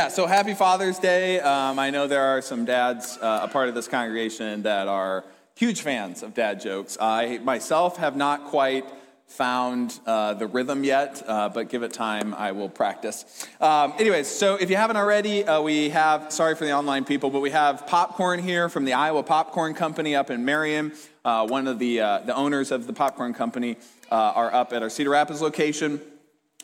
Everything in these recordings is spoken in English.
Yeah, so happy Father's Day. Um, I know there are some dads, uh, a part of this congregation, that are huge fans of dad jokes. I myself have not quite found uh, the rhythm yet, uh, but give it time, I will practice. Um, anyways, so if you haven't already, uh, we have, sorry for the online people, but we have popcorn here from the Iowa Popcorn Company up in Marion. Uh, one of the, uh, the owners of the popcorn company are up at our Cedar Rapids location.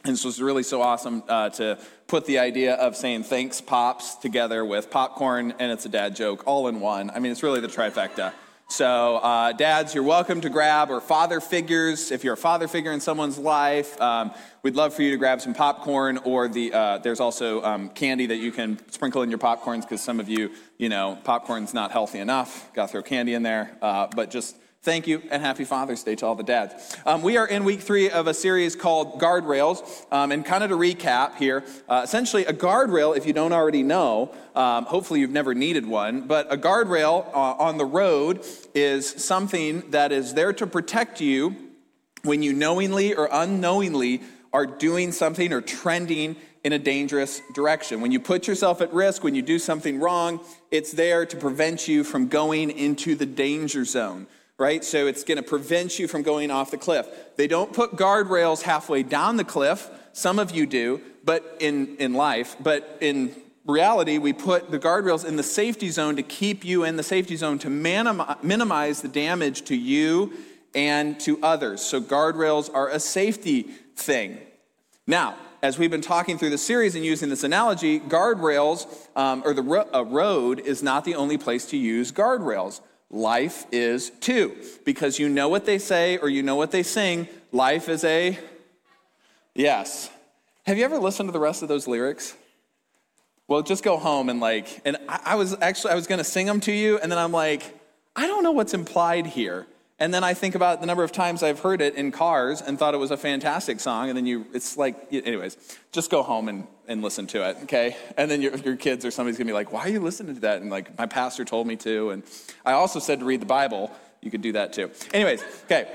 And so it's really so awesome uh, to put the idea of saying thanks, pops, together with popcorn and it's a dad joke all in one. I mean, it's really the trifecta. So, uh, dads, you're welcome to grab, or father figures, if you're a father figure in someone's life, um, we'd love for you to grab some popcorn, or the, uh, there's also um, candy that you can sprinkle in your popcorns because some of you, you know, popcorn's not healthy enough. Got to throw candy in there, uh, but just Thank you and happy Father's Day to all the dads. Um, we are in week three of a series called Guardrails. Um, and kind of to recap here, uh, essentially, a guardrail, if you don't already know, um, hopefully you've never needed one, but a guardrail uh, on the road is something that is there to protect you when you knowingly or unknowingly are doing something or trending in a dangerous direction. When you put yourself at risk, when you do something wrong, it's there to prevent you from going into the danger zone right? So it's going to prevent you from going off the cliff. They don't put guardrails halfway down the cliff. Some of you do, but in, in life, but in reality, we put the guardrails in the safety zone to keep you in the safety zone to minimize the damage to you and to others. So guardrails are a safety thing. Now, as we've been talking through the series and using this analogy, guardrails um, or the ro- a road is not the only place to use guardrails. Life is too. Because you know what they say or you know what they sing, life is a yes. Have you ever listened to the rest of those lyrics? Well, just go home and like, and I, I was actually, I was to sing them to you, and then I'm like, I don't know what's implied here. And then I think about the number of times I've heard it in cars and thought it was a fantastic song. And then you, it's like, anyways, just go home and, and listen to it, okay? And then your, your kids or somebody's gonna be like, why are you listening to that? And like, my pastor told me to. And I also said to read the Bible. You could do that too. Anyways, okay.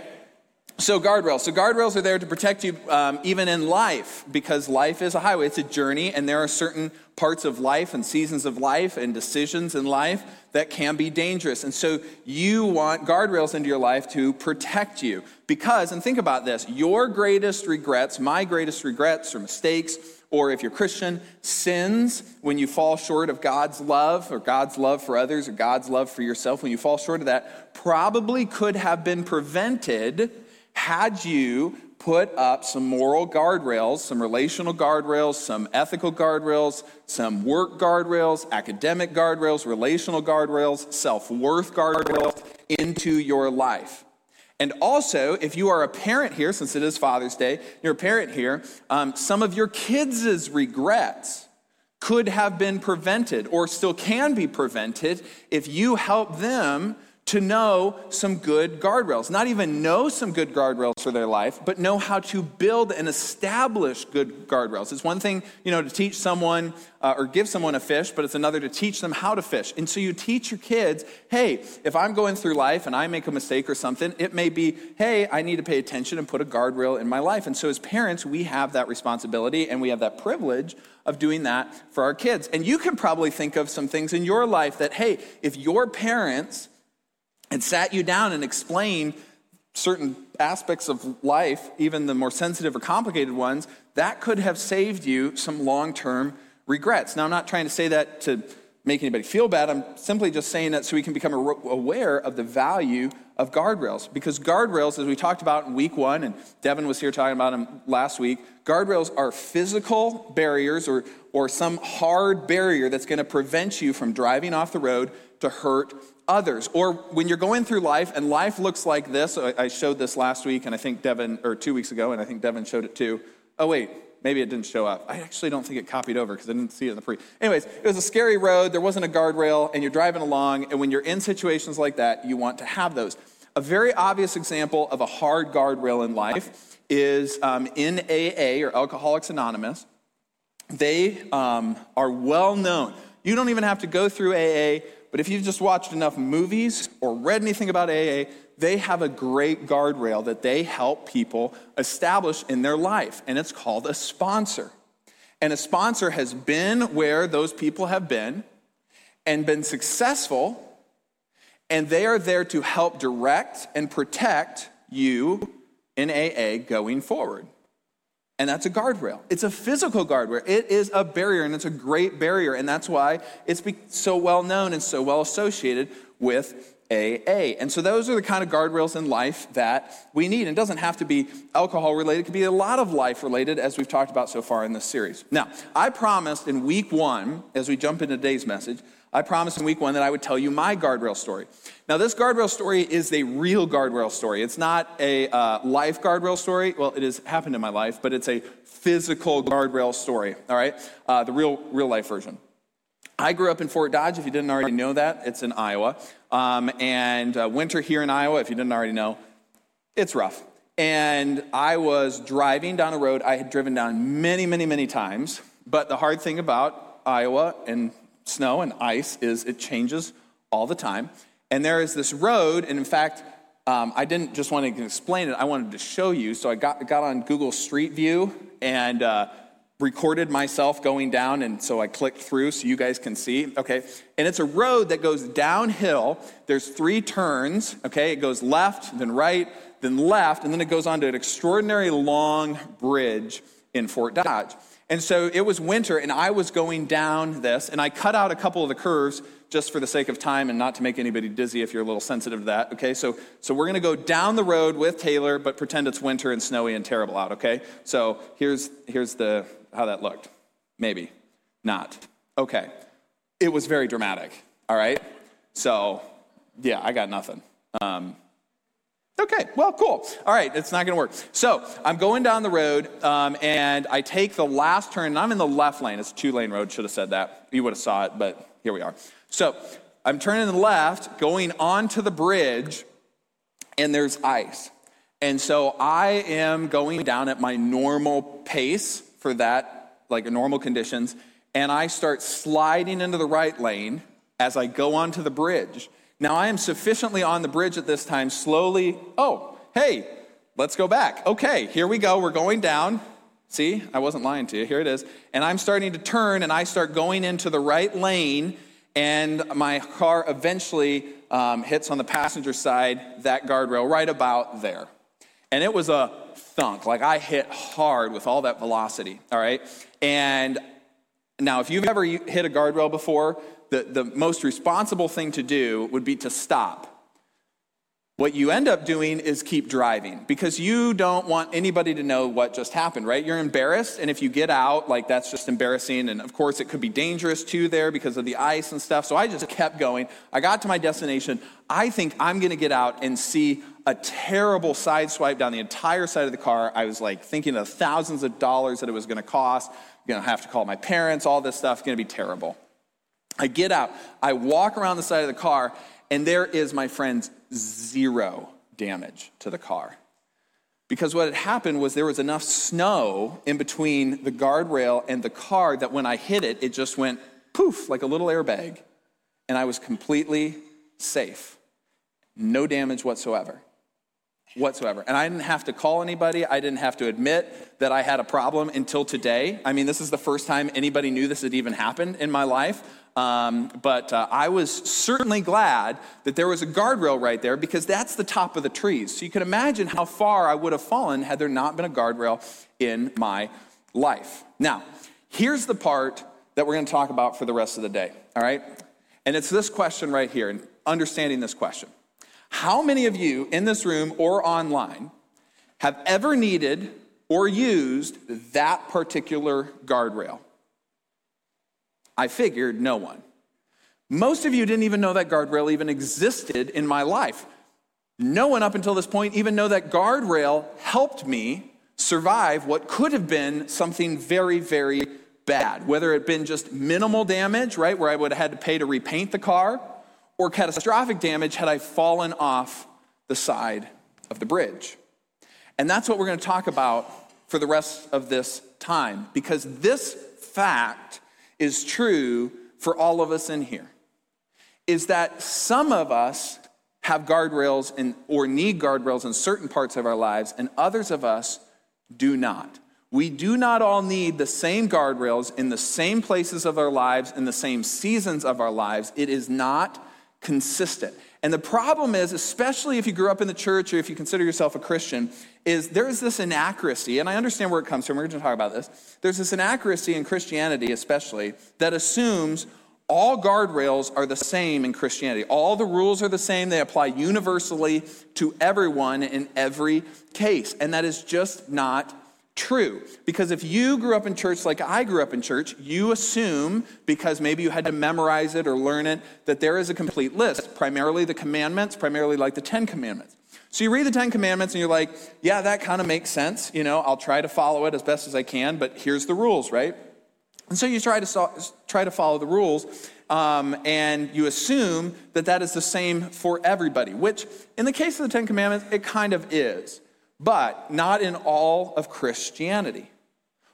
So, guardrails. So, guardrails are there to protect you um, even in life because life is a highway. It's a journey, and there are certain parts of life and seasons of life and decisions in life that can be dangerous. And so, you want guardrails into your life to protect you because, and think about this your greatest regrets, my greatest regrets or mistakes, or if you're Christian, sins when you fall short of God's love or God's love for others or God's love for yourself, when you fall short of that, probably could have been prevented had you put up some moral guardrails, some relational guardrails, some ethical guardrails, some work guardrails, academic guardrails, relational guardrails, self worth guardrails into your life. And also, if you are a parent here, since it is Father's Day, you're a parent here, um, some of your kids' regrets could have been prevented or still can be prevented if you help them to know some good guardrails. Not even know some good guardrails for their life, but know how to build and establish good guardrails. It's one thing, you know, to teach someone uh, or give someone a fish, but it's another to teach them how to fish. And so you teach your kids, hey, if I'm going through life and I make a mistake or something, it may be, hey, I need to pay attention and put a guardrail in my life. And so as parents, we have that responsibility and we have that privilege of doing that for our kids. And you can probably think of some things in your life that, hey, if your parents and sat you down and explained certain aspects of life, even the more sensitive or complicated ones, that could have saved you some long term regrets. Now, I'm not trying to say that to make anybody feel bad. I'm simply just saying that so we can become aware of the value of guardrails. Because guardrails, as we talked about in week one, and Devin was here talking about them last week, guardrails are physical barriers or, or some hard barrier that's going to prevent you from driving off the road to hurt others. Or when you're going through life and life looks like this, I showed this last week and I think Devin, or two weeks ago, and I think Devin showed it too. Oh, wait, maybe it didn't show up. I actually don't think it copied over because I didn't see it in the pre. Anyways, it was a scary road, there wasn't a guardrail, and you're driving along, and when you're in situations like that, you want to have those. A very obvious example of a hard guardrail in life is um, in AA or Alcoholics Anonymous. They um, are well known. You don't even have to go through AA but if you've just watched enough movies or read anything about AA, they have a great guardrail that they help people establish in their life, and it's called a sponsor. And a sponsor has been where those people have been and been successful, and they are there to help direct and protect you in AA going forward. And that's a guardrail. It's a physical guardrail. It is a barrier, and it's a great barrier. And that's why it's so well known and so well associated with AA. And so those are the kind of guardrails in life that we need. And it doesn't have to be alcohol related, it could be a lot of life related, as we've talked about so far in this series. Now, I promised in week one, as we jump into today's message, I promised in week one that I would tell you my guardrail story. Now, this guardrail story is a real guardrail story. It's not a uh, life guardrail story. Well, it has happened in my life, but it's a physical guardrail story, all right? Uh, the real, real life version. I grew up in Fort Dodge, if you didn't already know that. It's in Iowa. Um, and uh, winter here in Iowa, if you didn't already know, it's rough. And I was driving down a road I had driven down many, many, many times. But the hard thing about Iowa and snow and ice is it changes all the time. And there is this road, and in fact, um, I didn't just want to explain it, I wanted to show you. So I got, got on Google Street View and uh, recorded myself going down, and so I clicked through so you guys can see. Okay, and it's a road that goes downhill. There's three turns. Okay, it goes left, then right, then left, and then it goes on to an extraordinary long bridge in Fort Dodge. And so it was winter, and I was going down this, and I cut out a couple of the curves just for the sake of time and not to make anybody dizzy if you're a little sensitive to that, okay? So, so we're gonna go down the road with Taylor, but pretend it's winter and snowy and terrible out, okay? So here's, here's the, how that looked. Maybe, not. Okay. It was very dramatic, all right? So, yeah, I got nothing. Um, Okay, well, cool. All right, it's not going to work. So I'm going down the road, um, and I take the last turn, and I'm in the left lane. It's a two lane road. Should have said that. You would have saw it, but here we are. So I'm turning the left, going onto the bridge, and there's ice. And so I am going down at my normal pace for that, like normal conditions, and I start sliding into the right lane as I go onto the bridge. Now I am sufficiently on the bridge at this time, slowly, oh, hey, let's go back. Okay, here we go. We're going down. See, I wasn't lying to you. Here it is. And I'm starting to turn and I start going into the right lane, and my car eventually um, hits on the passenger side, that guardrail right about there. And it was a thunk. Like I hit hard with all that velocity, all right? And now, if you've ever hit a guardrail before, the, the most responsible thing to do would be to stop. What you end up doing is keep driving because you don't want anybody to know what just happened, right? You're embarrassed, and if you get out, like that's just embarrassing. And of course, it could be dangerous too there because of the ice and stuff. So I just kept going. I got to my destination. I think I'm going to get out and see a terrible side swipe down the entire side of the car. I was like thinking of thousands of dollars that it was going to cost. going to have to call my parents, all this stuff, going to be terrible. I get out, I walk around the side of the car, and there is, my friends, zero damage to the car. Because what had happened was there was enough snow in between the guardrail and the car that when I hit it, it just went poof, like a little airbag. And I was completely safe. No damage whatsoever. Whatsoever. And I didn't have to call anybody. I didn't have to admit that I had a problem until today. I mean, this is the first time anybody knew this had even happened in my life. Um, but uh, I was certainly glad that there was a guardrail right there because that's the top of the trees. So you can imagine how far I would have fallen had there not been a guardrail in my life. Now, here's the part that we're going to talk about for the rest of the day, all right? And it's this question right here, and understanding this question. How many of you in this room or online have ever needed or used that particular guardrail? I figured no one. Most of you didn't even know that guardrail even existed in my life. No one up until this point even know that guardrail helped me survive what could have been something very, very bad. Whether it had been just minimal damage, right, where I would have had to pay to repaint the car, or catastrophic damage had I fallen off the side of the bridge. And that's what we're going to talk about for the rest of this time, because this fact is true for all of us in here is that some of us have guardrails in, or need guardrails in certain parts of our lives, and others of us do not. We do not all need the same guardrails in the same places of our lives, in the same seasons of our lives. It is not consistent. And the problem is, especially if you grew up in the church or if you consider yourself a Christian, is there is this inaccuracy, and I understand where it comes from. We're going to talk about this. There's this inaccuracy in Christianity, especially, that assumes all guardrails are the same in Christianity. All the rules are the same. They apply universally to everyone in every case. And that is just not true. Because if you grew up in church like I grew up in church, you assume, because maybe you had to memorize it or learn it, that there is a complete list, primarily the commandments, primarily like the Ten Commandments. So you read the Ten Commandments and you're like, yeah, that kind of makes sense. You know, I'll try to follow it as best as I can, but here's the rules, right? And so you try to, try to follow the rules, um, and you assume that that is the same for everybody, which in the case of the Ten Commandments, it kind of is but not in all of Christianity.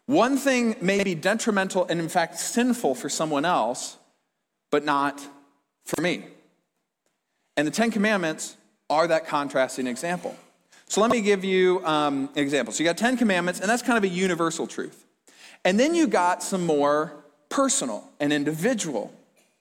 One thing may be detrimental and, in fact, sinful for someone else, but not for me. And the Ten Commandments are that contrasting example. So let me give you um, an example. So you got Ten Commandments, and that's kind of a universal truth. And then you got some more personal and individual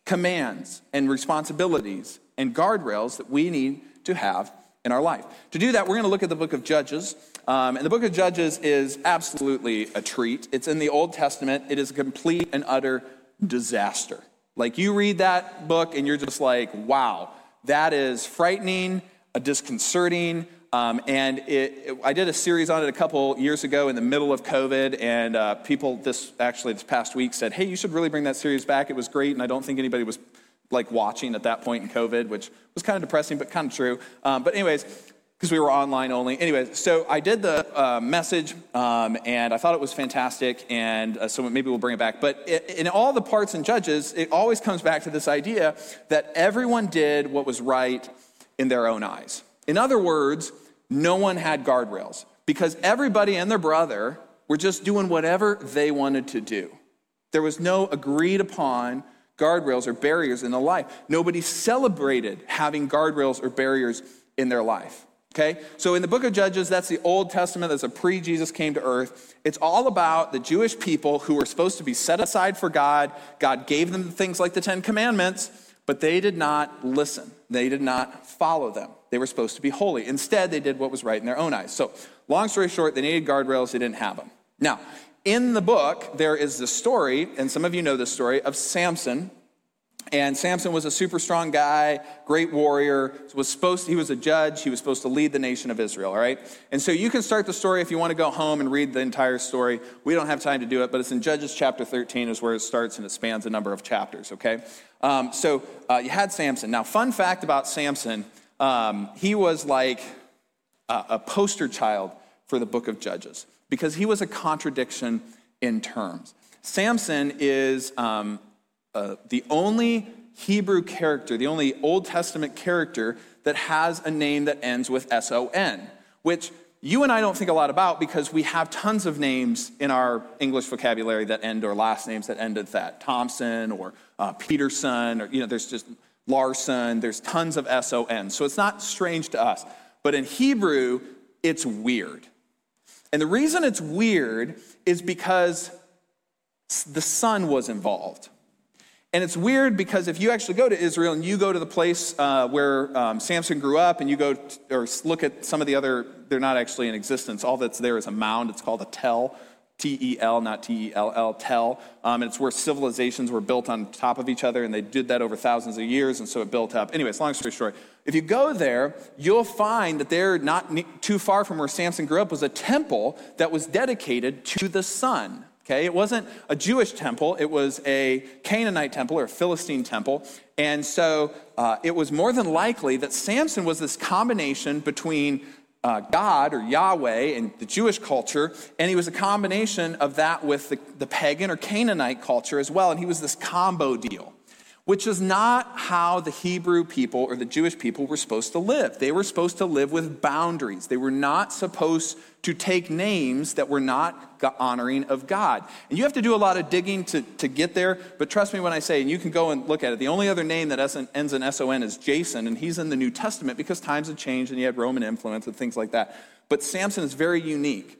commands and responsibilities and guardrails that we need to have in our life. To do that, we're going to look at the book of Judges. Um, and the book of Judges is absolutely a treat. It's in the Old Testament, it is a complete and utter disaster. Like you read that book and you're just like, wow, that is frightening, disconcerting. Um, and it, it, I did a series on it a couple years ago in the middle of COVID, and uh, people this actually this past week said, "Hey, you should really bring that series back. It was great." And I don't think anybody was like watching at that point in COVID, which was kind of depressing, but kind of true. Um, but, anyways, because we were online only. Anyways, so I did the uh, message um, and I thought it was fantastic, and uh, so maybe we'll bring it back. But it, in all the parts and Judges, it always comes back to this idea that everyone did what was right in their own eyes. In other words, no one had guardrails because everybody and their brother were just doing whatever they wanted to do. There was no agreed upon guardrails or barriers in the life. Nobody celebrated having guardrails or barriers in their life. Okay? So in the book of Judges, that's the Old Testament, that's a pre Jesus came to earth. It's all about the Jewish people who were supposed to be set aside for God. God gave them things like the Ten Commandments, but they did not listen. They did not follow them. They were supposed to be holy. Instead, they did what was right in their own eyes. So, long story short, they needed guardrails, they didn't have them. Now, in the book, there is the story, and some of you know this story, of Samson. And Samson was a super strong guy, great warrior, was supposed to, he was a judge, he was supposed to lead the nation of Israel, all right? And so you can start the story if you want to go home and read the entire story. We don't have time to do it, but it's in Judges chapter 13 is where it starts and it spans a number of chapters, okay? Um, so uh, you had Samson. Now, fun fact about Samson, um, he was like a, a poster child for the book of Judges because he was a contradiction in terms. Samson is um, uh, the only Hebrew character, the only Old Testament character that has a name that ends with S O N, which you and I don't think a lot about because we have tons of names in our English vocabulary that end or last names that end with that. Thompson or uh, Peterson, or, you know, there's just Larson, there's tons of S O N. So it's not strange to us. But in Hebrew, it's weird. And the reason it's weird is because the son was involved. And it's weird because if you actually go to Israel and you go to the place uh, where um, Samson grew up and you go t- or look at some of the other, they're not actually in existence. All that's there is a mound. It's called a tell, T E L, not T E L L, tell. Um, and it's where civilizations were built on top of each other and they did that over thousands of years and so it built up. Anyways, long story short, if you go there, you'll find that there, not too far from where Samson grew up, was a temple that was dedicated to the sun. Okay, it wasn't a Jewish temple, it was a Canaanite temple or a Philistine temple. And so uh, it was more than likely that Samson was this combination between uh, God or Yahweh and the Jewish culture, and he was a combination of that with the, the pagan or Canaanite culture as well. And he was this combo deal which is not how the Hebrew people or the Jewish people were supposed to live. They were supposed to live with boundaries. They were not supposed to take names that were not honoring of God. And you have to do a lot of digging to, to get there, but trust me when I say, and you can go and look at it, the only other name that ends in S-O-N is Jason, and he's in the New Testament because times have changed and you had Roman influence and things like that. But Samson is very unique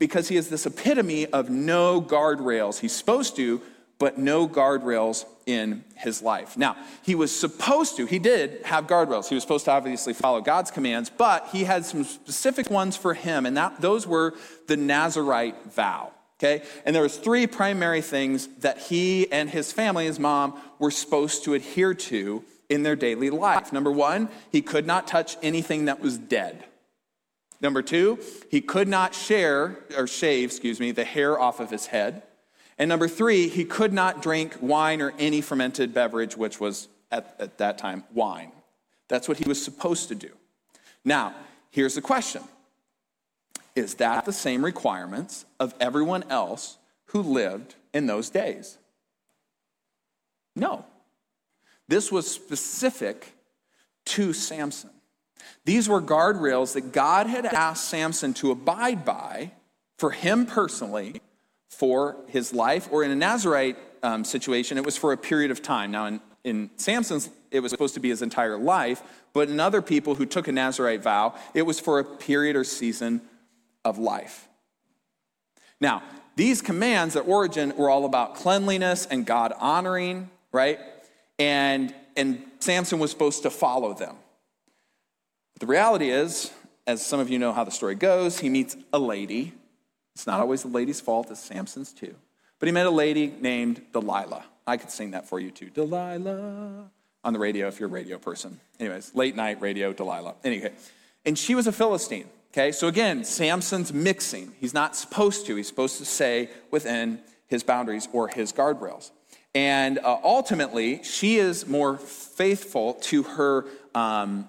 because he is this epitome of no guardrails. He's supposed to, but no guardrails in his life. Now, he was supposed to, he did have guardrails. He was supposed to obviously follow God's commands, but he had some specific ones for him, and that, those were the Nazarite vow. Okay? And there was three primary things that he and his family, his mom, were supposed to adhere to in their daily life. Number one, he could not touch anything that was dead. Number two, he could not share or shave, excuse me, the hair off of his head. And number three, he could not drink wine or any fermented beverage, which was at, at that time wine. That's what he was supposed to do. Now, here's the question Is that the same requirements of everyone else who lived in those days? No. This was specific to Samson. These were guardrails that God had asked Samson to abide by for him personally for his life, or in a Nazarite um, situation, it was for a period of time. Now, in, in Samson's, it was supposed to be his entire life, but in other people who took a Nazarite vow, it was for a period or season of life. Now, these commands at origin were all about cleanliness and God honoring, right? And, and Samson was supposed to follow them. But the reality is, as some of you know how the story goes, he meets a lady. It's not always the lady's fault, it's Samson's too. But he met a lady named Delilah. I could sing that for you too. Delilah. On the radio if you're a radio person. Anyways, late night radio, Delilah. Anyway, and she was a Philistine. Okay, so again, Samson's mixing. He's not supposed to. He's supposed to stay within his boundaries or his guardrails. And uh, ultimately, she is more faithful to her um,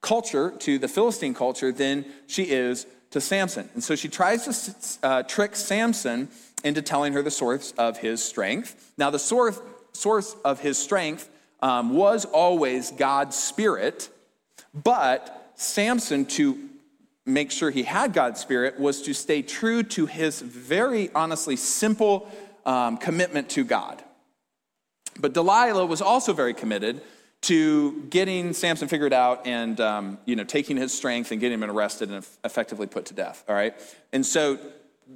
culture, to the Philistine culture, than she is to Samson. And so she tries to uh, trick Samson into telling her the source of his strength. Now, the source, source of his strength um, was always God's Spirit, but Samson, to make sure he had God's Spirit, was to stay true to his very honestly simple um, commitment to God. But Delilah was also very committed to getting Samson figured out and um, you know taking his strength and getting him arrested and effectively put to death. All right, and so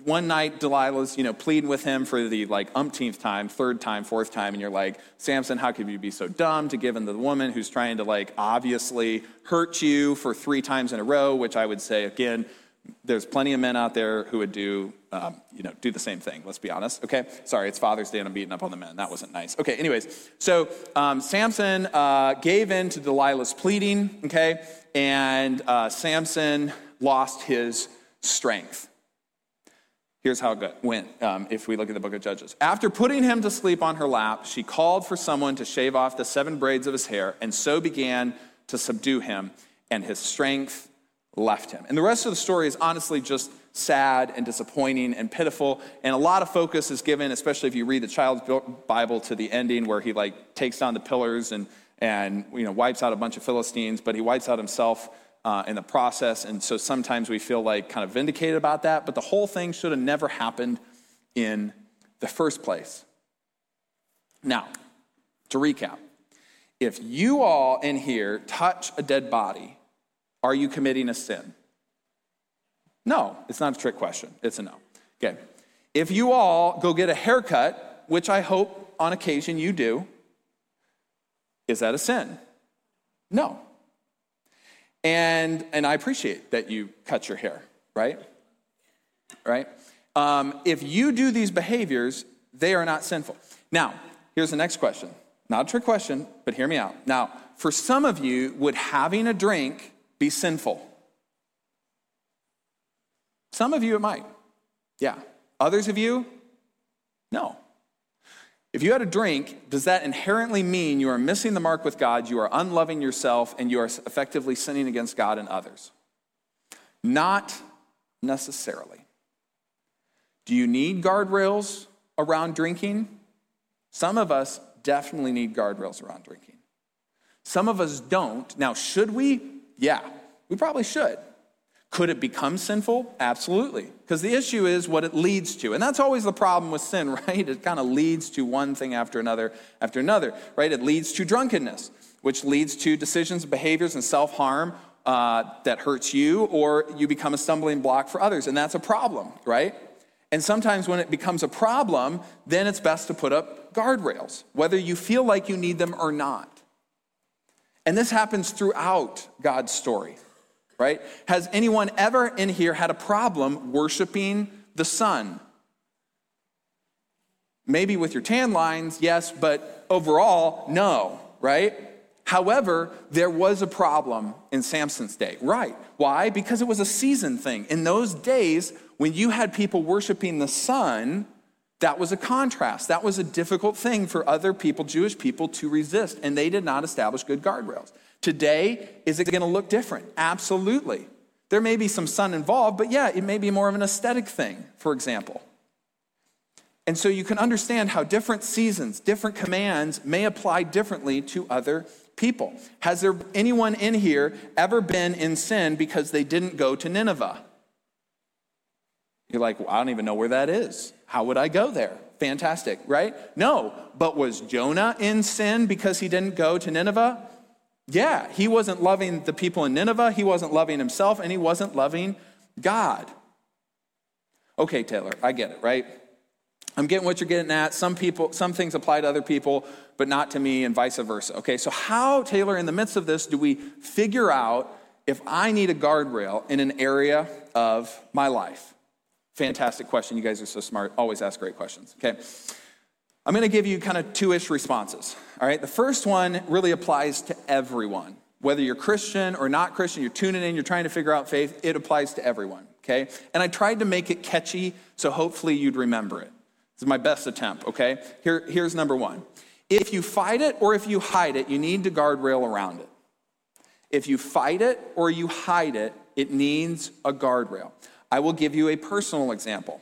one night Delilah's you know pleading with him for the like umpteenth time, third time, fourth time, and you're like Samson, how could you be so dumb to give in to the woman who's trying to like obviously hurt you for three times in a row? Which I would say again there's plenty of men out there who would do, um, you know, do the same thing. Let's be honest. Okay. Sorry, it's Father's Day and I'm beating up on the men. That wasn't nice. Okay. Anyways, so um, Samson uh, gave in to Delilah's pleading. Okay, and uh, Samson lost his strength. Here's how it went um, if we look at the book of Judges. After putting him to sleep on her lap, she called for someone to shave off the seven braids of his hair, and so began to subdue him, and his strength left him. And the rest of the story is honestly just sad and disappointing and pitiful. And a lot of focus is given, especially if you read the child's Bible to the ending where he like takes down the pillars and, and you know, wipes out a bunch of Philistines, but he wipes out himself uh, in the process. And so sometimes we feel like kind of vindicated about that, but the whole thing should have never happened in the first place. Now, to recap, if you all in here touch a dead body, are you committing a sin? No, it's not a trick question. It's a no. Okay. If you all go get a haircut, which I hope on occasion you do, is that a sin? No. And, and I appreciate that you cut your hair, right? Right? Um, if you do these behaviors, they are not sinful. Now, here's the next question. Not a trick question, but hear me out. Now, for some of you, would having a drink be sinful? Some of you, it might. Yeah. Others of you, no. If you had a drink, does that inherently mean you are missing the mark with God, you are unloving yourself, and you are effectively sinning against God and others? Not necessarily. Do you need guardrails around drinking? Some of us definitely need guardrails around drinking. Some of us don't. Now, should we? Yeah, we probably should. Could it become sinful? Absolutely. Because the issue is what it leads to. And that's always the problem with sin, right? It kind of leads to one thing after another after another, right? It leads to drunkenness, which leads to decisions, behaviors, and self harm uh, that hurts you, or you become a stumbling block for others. And that's a problem, right? And sometimes when it becomes a problem, then it's best to put up guardrails, whether you feel like you need them or not. And this happens throughout God's story, right? Has anyone ever in here had a problem worshiping the sun? Maybe with your tan lines, yes, but overall, no, right? However, there was a problem in Samson's day. Right. Why? Because it was a season thing. In those days, when you had people worshiping the sun, that was a contrast. That was a difficult thing for other people, Jewish people, to resist, and they did not establish good guardrails. Today, is it going to look different? Absolutely. There may be some sun involved, but yeah, it may be more of an aesthetic thing, for example. And so you can understand how different seasons, different commands may apply differently to other people. Has there anyone in here ever been in sin because they didn't go to Nineveh? You're like, well, I don't even know where that is. How would I go there? Fantastic, right? No, but was Jonah in sin because he didn't go to Nineveh? Yeah, he wasn't loving the people in Nineveh, he wasn't loving himself, and he wasn't loving God. Okay, Taylor, I get it, right? I'm getting what you're getting at. Some people, some things apply to other people, but not to me, and vice versa. Okay, so how, Taylor, in the midst of this, do we figure out if I need a guardrail in an area of my life? Fantastic question. You guys are so smart. Always ask great questions. Okay. I'm going to give you kind of two ish responses. All right. The first one really applies to everyone. Whether you're Christian or not Christian, you're tuning in, you're trying to figure out faith, it applies to everyone. Okay. And I tried to make it catchy, so hopefully you'd remember it. This is my best attempt, okay? Here, here's number one. If you fight it or if you hide it, you need to guardrail around it. If you fight it or you hide it, it needs a guardrail. I will give you a personal example.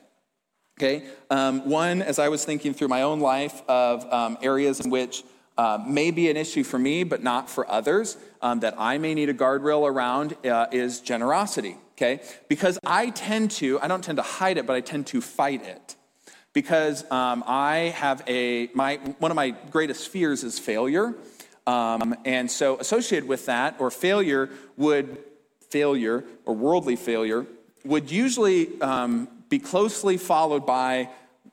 Okay? Um, one, as I was thinking through my own life of um, areas in which uh, may be an issue for me, but not for others, um, that I may need a guardrail around uh, is generosity. Okay? Because I tend to, I don't tend to hide it, but I tend to fight it because um, I have a, my, one of my greatest fears is failure. Um, and so associated with that, or failure would, failure or worldly failure, would usually um, be closely followed by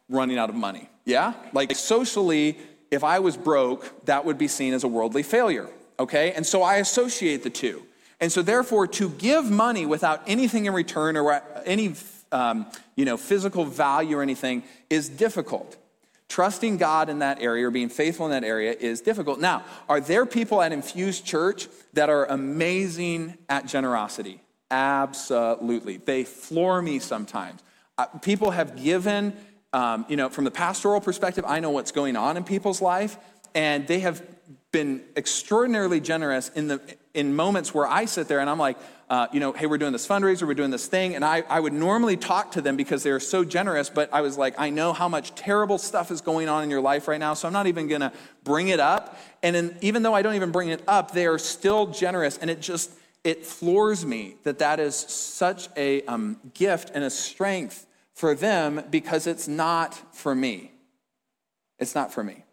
running out of money. Yeah? Like socially, if I was broke, that would be seen as a worldly failure. Okay? And so I associate the two. And so, therefore, to give money without anything in return or any um, you know, physical value or anything is difficult. Trusting God in that area or being faithful in that area is difficult. Now, are there people at Infused Church that are amazing at generosity? Absolutely. They floor me sometimes. Uh, people have given, um, you know, from the pastoral perspective, I know what's going on in people's life, and they have been extraordinarily generous in the in moments where I sit there and I'm like, uh, you know, hey, we're doing this fundraiser, we're doing this thing. And I, I would normally talk to them because they're so generous, but I was like, I know how much terrible stuff is going on in your life right now, so I'm not even to bring it up. And in, even though I don't even bring it up, they are still generous. And it just, it floors me that that is such a um, gift and a strength for them because it's not for me. It's not for me.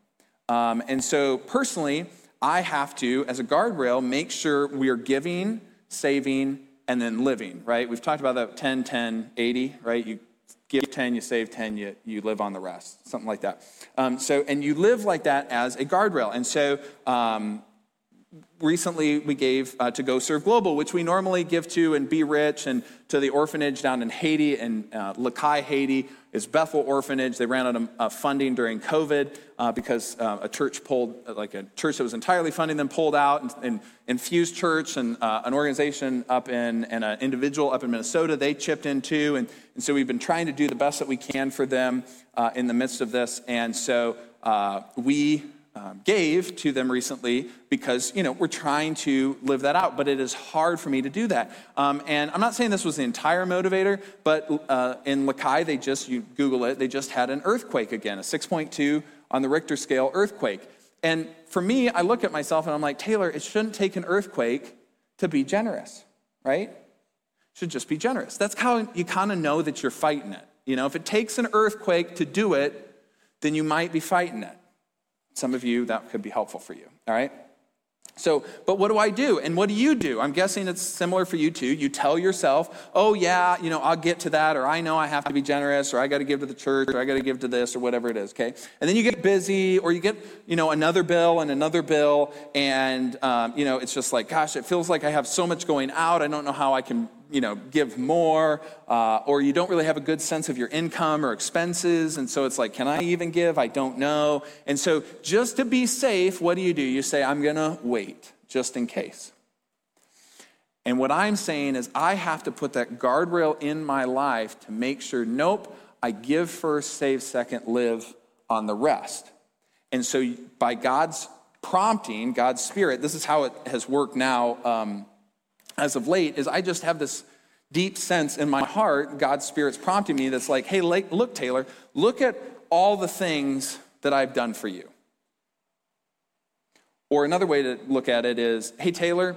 Um, and so personally, I have to, as a guardrail, make sure we are giving saving, and then living, right? We've talked about that 10, 10, 80, right? You give 10, you save 10, you, you live on the rest, something like that. Um, so, and you live like that as a guardrail. And so, um, recently we gave uh, to Go Serve Global, which we normally give to and Be Rich, and to the orphanage down in Haiti and uh, Les Cayes, Haiti is Bethel Orphanage. They ran out of uh, funding during COVID uh, because uh, a church pulled, uh, like a church that was entirely funding them pulled out, and, and Infused Church and an organization up in, and an individual up in Minnesota, they chipped in too. And, and so we've been trying to do the best that we can for them in the midst of this. And so we um, gave to them recently because you know we're trying to live that out but it is hard for me to do that. Um, and i'm not saying this was the entire motivator but uh, in Les Cayes they just you google it they just had an earthquake again a 6.2 on the richter scale earthquake. And for me i look at myself and i'm like taylor it shouldn't take an earthquake to be generous right? Should just be generous. That's how you kind of know that you're fighting it. You know if it takes an earthquake to do it then you might be fighting it some of you, that could be helpful for you, all right? So, but what do I do? And what do you do? I'm guessing it's similar for you too. You tell yourself, oh, yeah, you know, I'll get to that, or I know I have to be generous, or I got to give to the church, or I got to give to this, or whatever it is, okay? And then you get busy, or you get, you know, another bill and another bill, and, um, you know, it's just like, gosh, it feels like I have so much going out. I don't know how I can you know, give more, uh, or you don't really have a good sense of your income or expenses. And so it's like, can I even give? I don't know. And so just to be safe, what do you do? You say, I'm going to wait just in case. And what I'm saying is, I have to put that guardrail in my life to make sure, nope, I give first, save second, live on the rest. And so, by God's prompting, God's Spirit, this is how it has worked now um, as of late is I just have this deep sense in my heart, God's Spirit's prompting me that's like, hey, look, Taylor, look at all the things that I've done for you. Or another way to look at it is, hey, Taylor,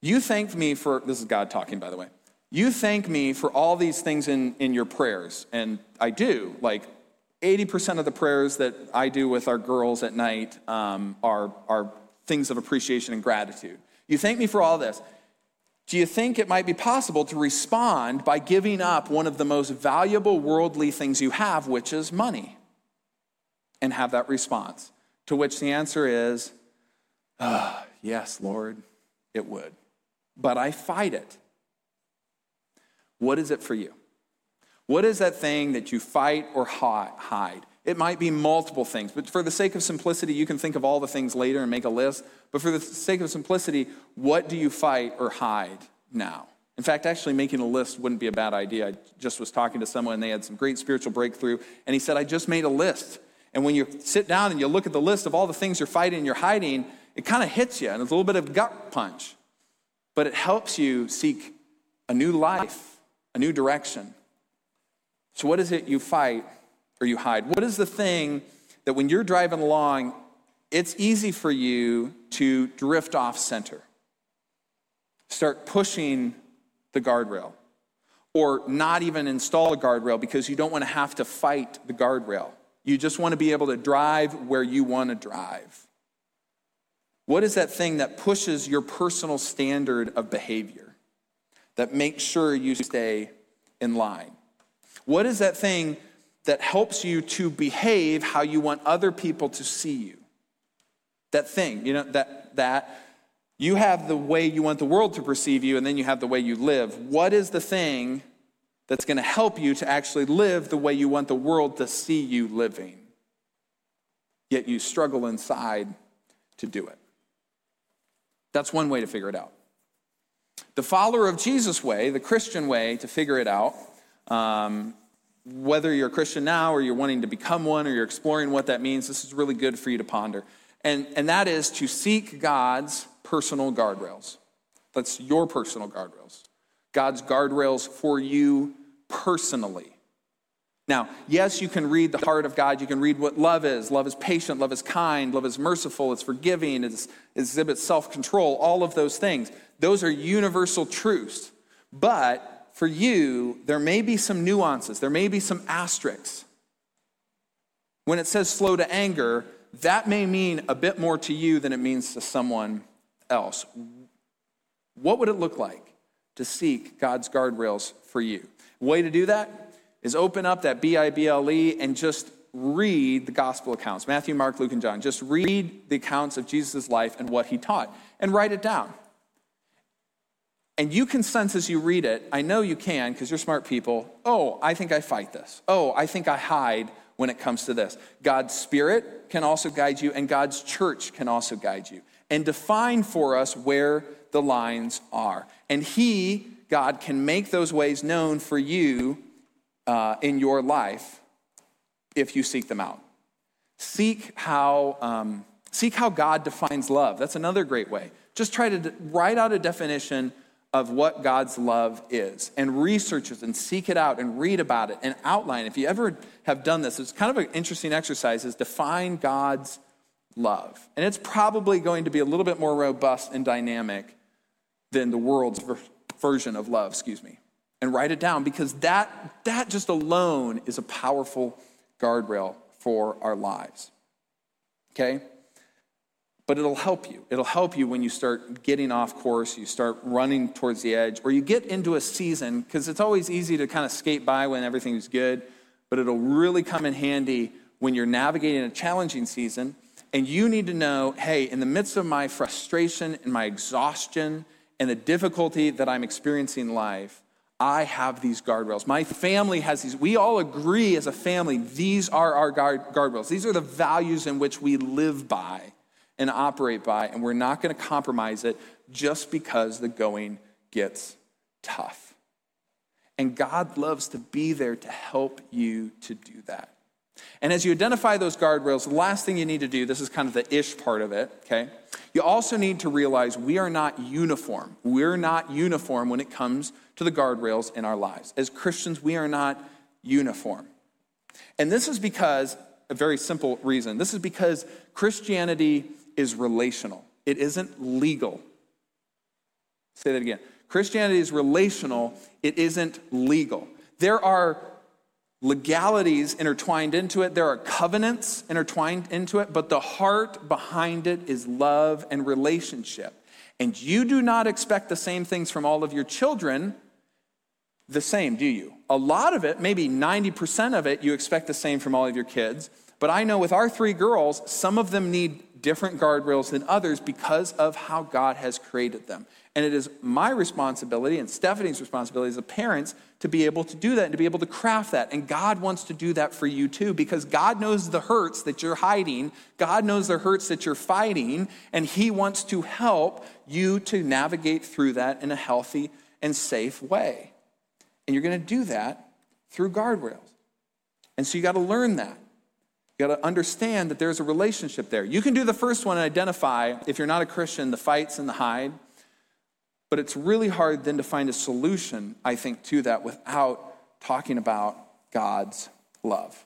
you thanked me for, this is God talking, by the way. You thank me for all these things in, in your prayers. And I do. Like 80% of the prayers that I do with our girls at night um, are, are things of appreciation and gratitude. You thank me for all this. Do you think it might be possible to respond by giving up one of the most valuable worldly things you have, which is money? And have that response. To which the answer is, oh, yes, Lord, it would. But I fight it. What is it for you? What is that thing that you fight or hide? It might be multiple things, but for the sake of simplicity, you can think of all the things later and make a list. But for the sake of simplicity, what do you fight or hide now? In fact, actually making a list wouldn't be a bad idea. I just was talking to someone and they had some great spiritual breakthrough, and he said, I just made a list. And when you sit down and you look at the list of all the things you're fighting and you're hiding, it kind of hits you, and it's a little bit of gut punch. But it helps you seek a new life, a new direction. So, what is it you fight or you hide? What is the thing that when you're driving along, it's easy for you to drift off center? Start pushing the guardrail, or not even install a guardrail because you don't want to have to fight the guardrail. You just want to be able to drive where you want to drive. What is that thing that pushes your personal standard of behavior, that makes sure you stay in line? What is that thing that helps you to behave how you want other people to see you. That thing, you know, that, that you have the way you want the world to perceive you, and then you have the way you live. What is the thing that's going to help you to actually live the way you want the world to see you living? Yet you struggle inside to do it. That's one way to figure it out. The follower of Jesus' way, the Christian way to figure it out, um, whether you're a Christian now or you're wanting to become one or you're exploring what that means, this is really good for you to ponder. And, and that is to seek God's personal guardrails. That's your personal guardrails. God's guardrails for you personally. Now, yes, you can read the heart of God. You can read what love is. Love is patient. Love is kind. Love is merciful. It's forgiving. It exhibits self control. All of those things. Those are universal truths. But for you, there may be some nuances, there may be some asterisks. When it says slow to anger, that may mean a bit more to you than it means to someone else. What would it look like to seek God's guardrails for you? Way to do that is open up that B I B L E and just read the gospel accounts Matthew, Mark, Luke, and John. Just read the accounts of Jesus' life and what he taught and write it down. And you can sense as you read it, I know you can because you're smart people. Oh, I think I fight this. Oh, I think I hide when it comes to this. God's Spirit can also guide you, and God's church can also guide you and define for us where the lines are. And He, God, can make those ways known for you uh, in your life if you seek them out. Seek how, um, seek how God defines love. That's another great way. Just try to write out a definition of what God's love is and research it and seek it out and read about it and outline. If you ever have done this, it's kind of an interesting exercise is define God's love. And it's probably going to be a little bit more robust and dynamic than the world's version of love, excuse me. And write it down because that that just alone is a powerful guardrail for our lives. Okay? But it'll help you. It'll help you when you start getting off course, you start running towards the edge, or you get into a season, because it's always easy to kind of skate by when everything's good, but it'll really come in handy when you're navigating a challenging season and you need to know hey, in the midst of my frustration and my exhaustion and the difficulty that I'm experiencing in life, I have these guardrails. My family has these. We all agree as a family, these are our guard, guardrails. These are the values in which we live by and operate by, and we're not going to compromise it just because the going gets tough. And God loves to be there to help you to do that. And as you identify those guardrails, the last thing you need to do, this is kind of the ish part of it, okay? You also need to realize we are not uniform. We're not uniform when it comes to the guardrails in our lives. As Christians, we are not uniform. And this is because, a very simple reason, this is because Christianity is relational, it isn't legal. Say that again. Christianity is relational, it isn't legal. There are legalities intertwined into it, there are covenants intertwined into it, but the heart behind it is love and relationship. And you do not expect the same things from all of your children the same, do you? A lot of it, maybe 90% of it, you expect the same from all of your kids. But I know with our three girls, some of them need different guardrails than others because of how God has created them. And it is my responsibility and Stephanie's responsibility as a parents to be able to do that and to be able to craft that. And God wants to do that for you too, because God knows the hurts that you're hiding. God knows the hurts that you're fighting, and He wants to help you to navigate through that in a healthy and safe way. And you're going to do that through guardrails. And so you got to learn that. Got to understand that there's a relationship there. You can do the first one and identify, if you're not a Christian, the fights and the hide. But it's really hard then to find a solution, I think, to that without talking about God's love.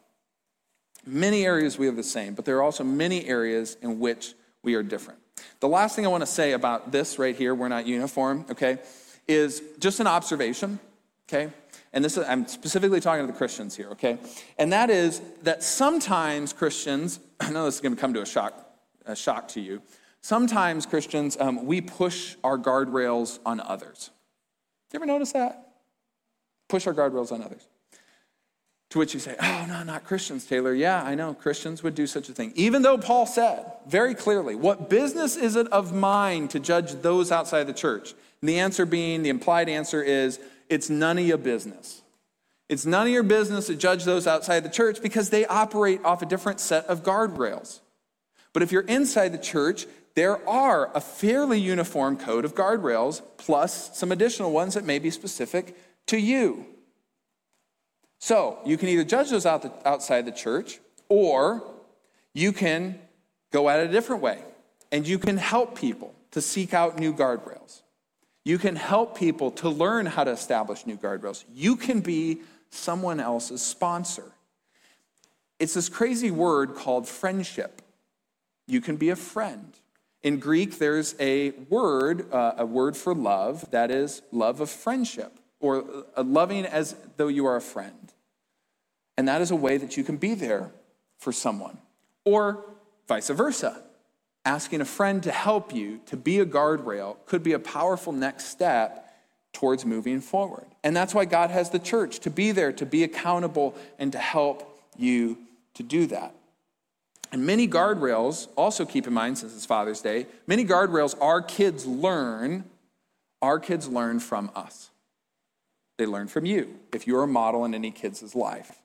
Many areas we have the same, but there are also many areas in which we are different. The last thing I want to say about this right here, we're not uniform, okay, is just an observation, okay? And this is, I'm specifically talking to the Christians here, okay? And that is that sometimes Christians, I know this is going to come to a shock, a shock to you. Sometimes Christians, um, we push our guardrails on others. You ever notice that? Push our guardrails on others. To which you say, oh, no, not Christians, Taylor. Yeah, I know Christians would do such a thing. Even though Paul said very clearly, what business is it of mine to judge those outside the church? And the answer being, the implied answer is, it's none of your business. It's none of your business to judge those outside the church because they operate off a different set of guardrails. But if you're inside the church, there are a fairly uniform code of guardrails, plus some additional ones that may be specific to you. So you can either judge those outside the church, or you can go at it a different way. And you can help people to seek out new guardrails. You can help people to learn how to establish new guardrails. You can be someone else's sponsor. It's this crazy word called friendship. You can be a friend. In Greek, there's a word, uh, a word for love, that is love of friendship, or uh, loving as though you are a friend. And that is a way that you can be there for someone. Or vice versa asking a friend to help you to be a guardrail could be a powerful next step towards moving forward. And that's why God has the church to be there, to be accountable, and to help you to do that. And many guardrails, also keep in mind, since it's Father's Day, many guardrails our kids learn, our kids learn from us. They learn from you if you're a model in any kid's life.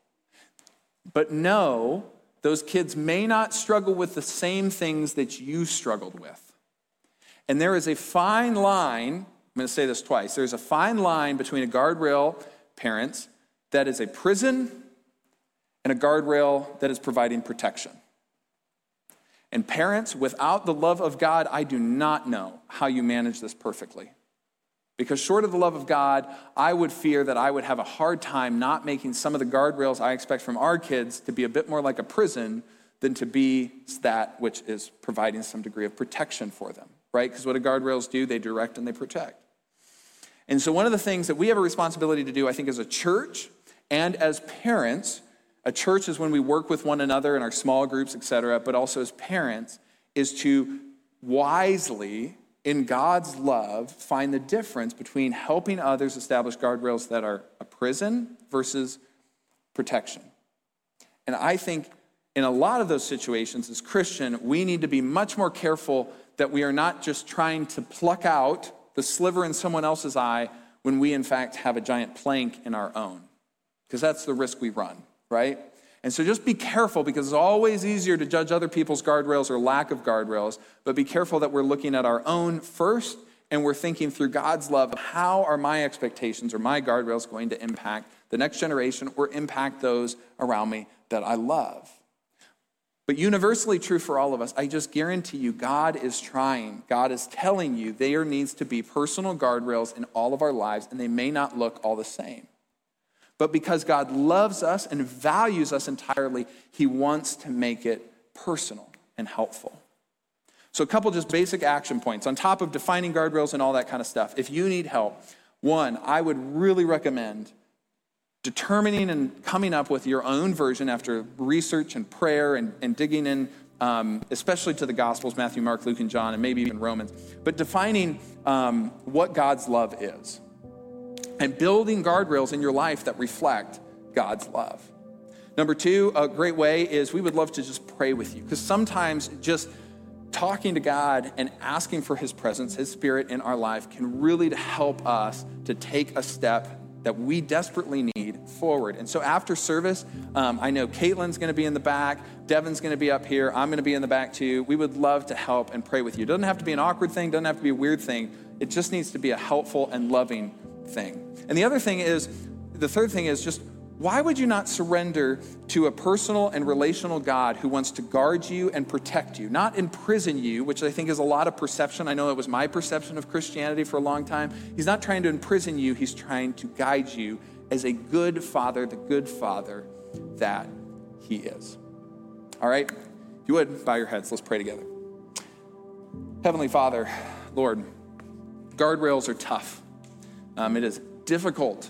But know those kids may not struggle with the same things that you struggled with. And there is a fine line, I'm going to say this twice. There's a fine line between a guardrail, parents, that is a prison and a guardrail that is providing protection. And parents, without the love of God, I do not know how you manage this perfectly. Because short of the love of God, I would fear that I would have a hard time not making some of the guardrails I expect from our kids to be a bit more like a prison than to be that which is providing some degree of protection for them, right? Because what do guardrails do? They direct and they protect. And so, one of the things that we have a responsibility to do, I think, as a church and as parents, a church is when we work with one another in our small groups, et cetera, but also as parents, is to wisely, in God's love, find the difference between helping others establish guardrails that are a prison versus protection. And I think in a lot of those situations, as Christian, we need to be much more careful that we are not just trying to pluck out the sliver in someone else's eye when we, in fact, have a giant plank in our own. Because that's the risk we run, right? And so just be careful because it's always easier to judge other people's guardrails or lack of guardrails, but be careful that we're looking at our own first and we're thinking through God's love how are my expectations or my guardrails going to impact the next generation or impact those around me that I love. But universally true for all of us, I just guarantee you, God is trying. God is telling you there needs to be personal guardrails in all of our lives, and they may not look all the same. But because God loves us and values us entirely, He wants to make it personal and helpful. So, a couple just basic action points on top of defining guardrails and all that kind of stuff. If you need help, one, I would really recommend determining and coming up with your own version after research and prayer and, and digging in, um, especially to the Gospels Matthew, Mark, Luke, and John, and maybe even Romans, but defining um, what God's love is and building guardrails in your life that reflect God's love. Number two, a great way is we would love to just pray with you because sometimes just talking to God and asking for His presence, His Spirit in our life can really help us to take a step that we desperately need forward. And so after service, um, I know Caitlin's going to be in the back, Devin's going to be up here, I'm going to be in the back too. We would love to help and pray with you. It doesn't have to be an awkward thing, doesn't have to be a weird thing. It just needs to be a helpful and loving thing. And the other thing is, the third thing is just why would you not surrender to a personal and relational God who wants to guard you and protect you, not imprison you, which I think is a lot of perception? I know that was my perception of Christianity for a long time. He's not trying to imprison you, he's trying to guide you as a good father, the good father that he is. All right? If you would, bow your heads. Let's pray together. Heavenly Father, Lord, guardrails are tough. Um, it is difficult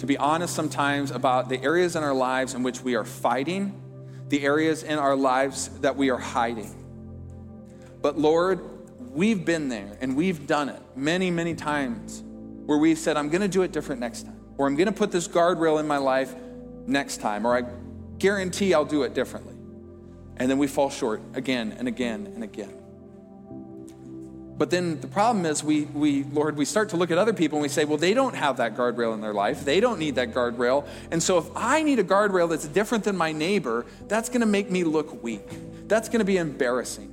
to be honest sometimes about the areas in our lives in which we are fighting, the areas in our lives that we are hiding. But Lord, we've been there and we've done it many, many times where we've said, I'm going to do it different next time, or I'm going to put this guardrail in my life next time, or I guarantee I'll do it differently. And then we fall short again and again and again. But then the problem is, we, we, Lord, we start to look at other people and we say, well, they don't have that guardrail in their life. They don't need that guardrail. And so if I need a guardrail that's different than my neighbor, that's going to make me look weak. That's going to be embarrassing.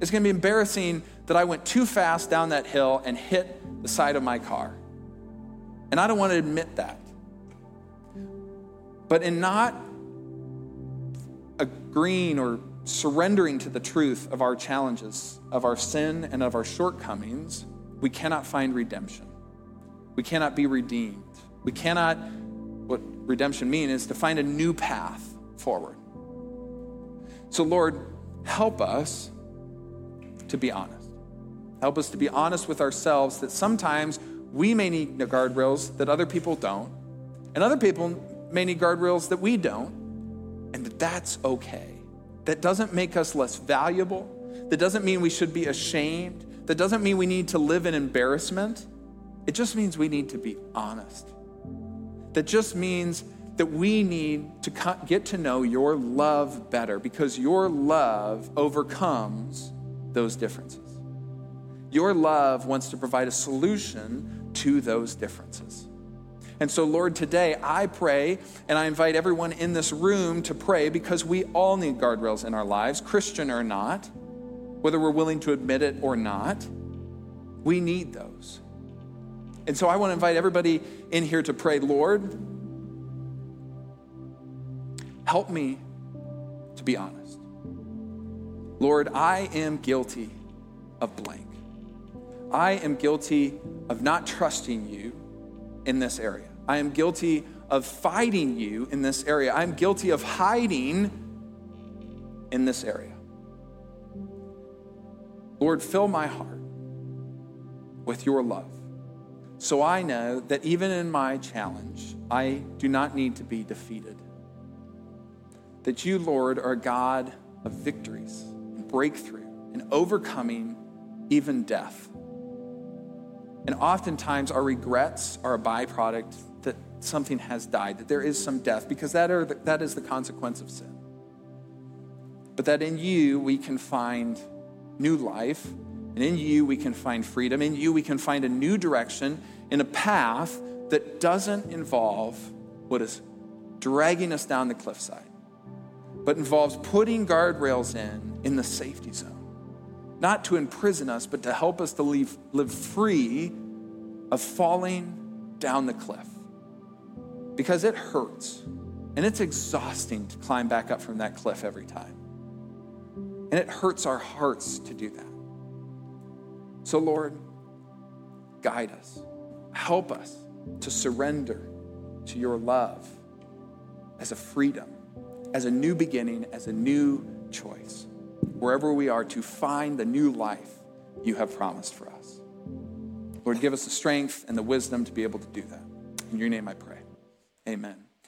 It's going to be embarrassing that I went too fast down that hill and hit the side of my car. And I don't want to admit that. But in not agreeing or surrendering to the truth of our challenges, of our sin, and of our shortcomings, we cannot find redemption. We cannot be redeemed. We cannot, what redemption means is to find a new path forward. So, Lord, help us to be honest. Help us to be honest with ourselves that sometimes we may need guardrails that other people don't, and other people may need guardrails that we don't, and that that's okay. That doesn't make us less valuable. That doesn't mean we should be ashamed. That doesn't mean we need to live in embarrassment. It just means we need to be honest. That just means that we need to get to know your love better because your love overcomes those differences. Your love wants to provide a solution to those differences. And so, Lord, today I pray and I invite everyone in this room to pray because we all need guardrails in our lives, Christian or not, whether we're willing to admit it or not. We need those. And so I want to invite everybody in here to pray, Lord, help me to be honest. Lord, I am guilty of blank. I am guilty of not trusting you in this area. I am guilty of fighting you in this area. I'm guilty of hiding in this area. Lord, fill my heart with your love so I know that even in my challenge, I do not need to be defeated. That you, Lord, are a God of victories and breakthrough, and overcoming even death. And oftentimes, our regrets are a byproduct something has died, that there is some death, because that, are the, that is the consequence of sin. But that in you, we can find new life, and in you, we can find freedom. In you, we can find a new direction in a path that doesn't involve what is dragging us down the cliffside, but involves putting guardrails in in the safety zone. Not to imprison us, but to help us to leave, live free of falling down the cliff. Because it hurts and it's exhausting to climb back up from that cliff every time. And it hurts our hearts to do that. So, Lord, guide us, help us to surrender to your love as a freedom, as a new beginning, as a new choice, wherever we are, to find the new life you have promised for us. Lord, give us the strength and the wisdom to be able to do that. In your name I pray. Amen.